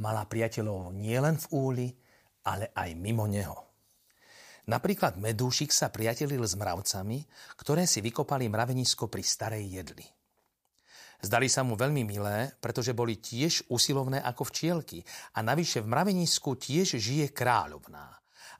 mala priateľov nielen v úli, ale aj mimo neho. Napríklad medúšik sa priatelil s mravcami, ktoré si vykopali mravenisko pri starej jedli. Zdali sa mu veľmi milé, pretože boli tiež usilovné ako včielky a navyše v mravenisku tiež žije kráľovná.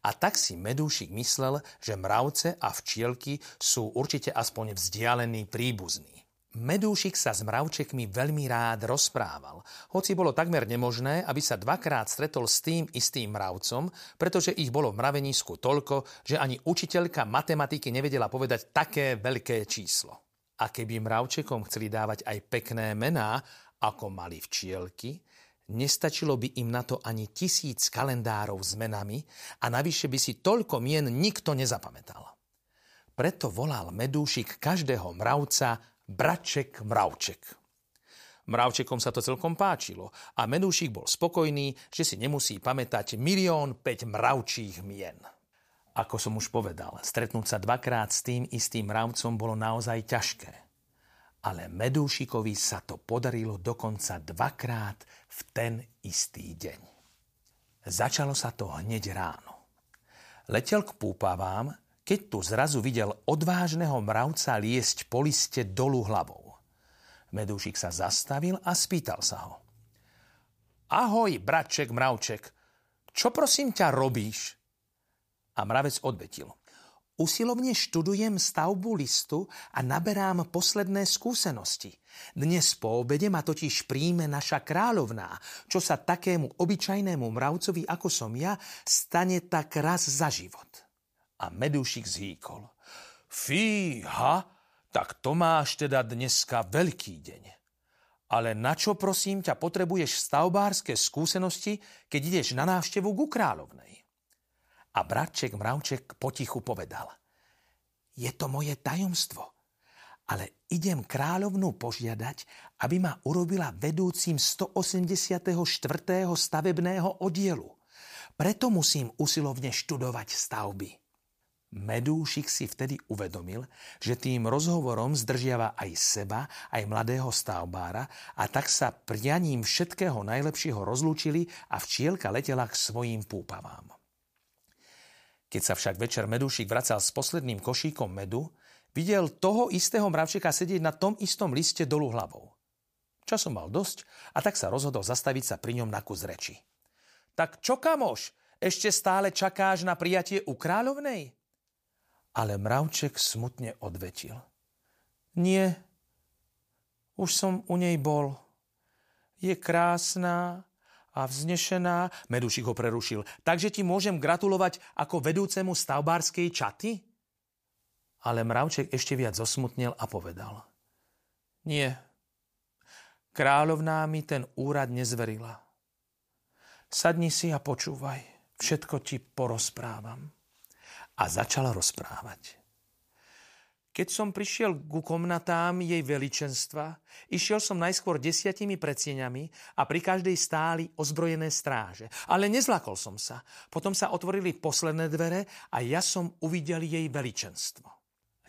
A tak si medúšik myslel, že mravce a včielky sú určite aspoň vzdialení príbuzní. Medúšik sa s mravčekmi veľmi rád rozprával, hoci bolo takmer nemožné, aby sa dvakrát stretol s tým istým mravcom, pretože ich bolo v mravenisku toľko, že ani učiteľka matematiky nevedela povedať také veľké číslo. A keby mravčekom chceli dávať aj pekné mená, ako mali včielky, nestačilo by im na to ani tisíc kalendárov s menami a navyše by si toľko mien nikto nezapamätal. Preto volal medúšik každého mravca Braček Mravček. Mravčekom sa to celkom páčilo a medúšik bol spokojný, že si nemusí pamätať milión päť mravčích mien. Ako som už povedal, stretnúť sa dvakrát s tým istým mravcom bolo naozaj ťažké. Ale Medúšikovi sa to podarilo dokonca dvakrát v ten istý deň. Začalo sa to hneď ráno. Letel k púpavám, keď tu zrazu videl odvážneho mravca liesť po liste dolu hlavou. Medúšik sa zastavil a spýtal sa ho. Ahoj, bratček mravček, čo prosím ťa robíš? A mravec odvetil. Usilovne študujem stavbu listu a naberám posledné skúsenosti. Dnes po obede ma totiž príjme naša kráľovná, čo sa takému obyčajnému mravcovi ako som ja stane tak raz za život. A Medúšik zhýkol. Fíha, tak to máš teda dneska veľký deň. Ale na čo prosím ťa potrebuješ stavbárske skúsenosti, keď ideš na návštevu ku kráľovnej? A bratček mravček potichu povedal. Je to moje tajomstvo, ale idem kráľovnú požiadať, aby ma urobila vedúcim 184. stavebného oddielu. Preto musím usilovne študovať stavby. Medúšik si vtedy uvedomil, že tým rozhovorom zdržiava aj seba, aj mladého stavbára a tak sa prianím všetkého najlepšieho rozlúčili a včielka letela k svojim púpavám. Keď sa však večer medúšik vracal s posledným košíkom medu, videl toho istého mravčeka sedieť na tom istom liste dolu hlavou. Časom mal dosť a tak sa rozhodol zastaviť sa pri ňom na kus reči. Tak čo kamoš, ešte stále čakáš na prijatie u kráľovnej? Ale mravček smutne odvetil. Nie, už som u nej bol. Je krásna, a vznešená, Medušik ho prerušil, takže ti môžem gratulovať ako vedúcemu stavbárskej čaty? Ale mravček ešte viac zosmutnil a povedal. Nie, kráľovná mi ten úrad nezverila. Sadni si a počúvaj, všetko ti porozprávam. A začala rozprávať. Keď som prišiel ku komnatám jej veličenstva, išiel som najskôr desiatimi predsieňami a pri každej stáli ozbrojené stráže. Ale nezlakol som sa. Potom sa otvorili posledné dvere a ja som uvidel jej veličenstvo.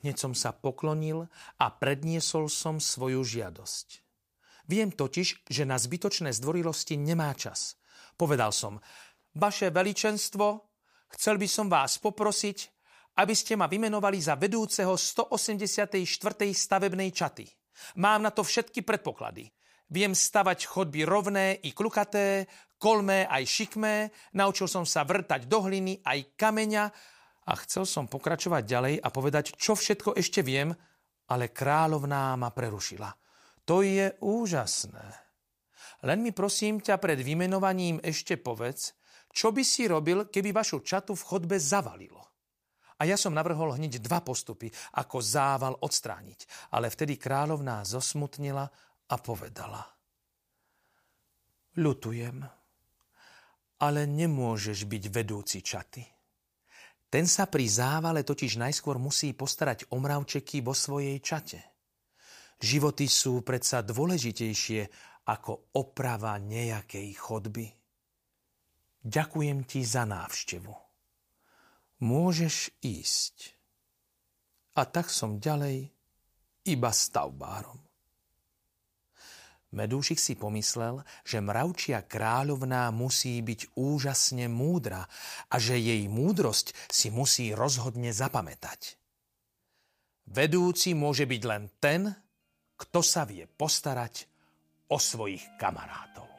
Hneď som sa poklonil a predniesol som svoju žiadosť. Viem totiž, že na zbytočné zdvorilosti nemá čas. Povedal som, vaše veličenstvo, chcel by som vás poprosiť, aby ste ma vymenovali za vedúceho 184. stavebnej čaty. Mám na to všetky predpoklady. Viem stavať chodby rovné i klukaté, kolmé aj šikmé, naučil som sa vrtať do hliny aj kameňa a chcel som pokračovať ďalej a povedať, čo všetko ešte viem, ale kráľovná ma prerušila. To je úžasné. Len mi prosím ťa pred vymenovaním ešte povedz, čo by si robil, keby vašu čatu v chodbe zavalilo. A ja som navrhol hneď dva postupy, ako zával odstrániť. Ale vtedy kráľovná zosmutnila a povedala. Ľutujem, ale nemôžeš byť vedúci čaty. Ten sa pri závale totiž najskôr musí postarať o mravčeky vo svojej čate. Životy sú predsa dôležitejšie ako oprava nejakej chodby. Ďakujem ti za návštevu. Môžeš ísť. A tak som ďalej iba stavbárom. Medúšik si pomyslel, že mravčia kráľovná musí byť úžasne múdra a že jej múdrosť si musí rozhodne zapamätať. Vedúci môže byť len ten, kto sa vie postarať o svojich kamarátov.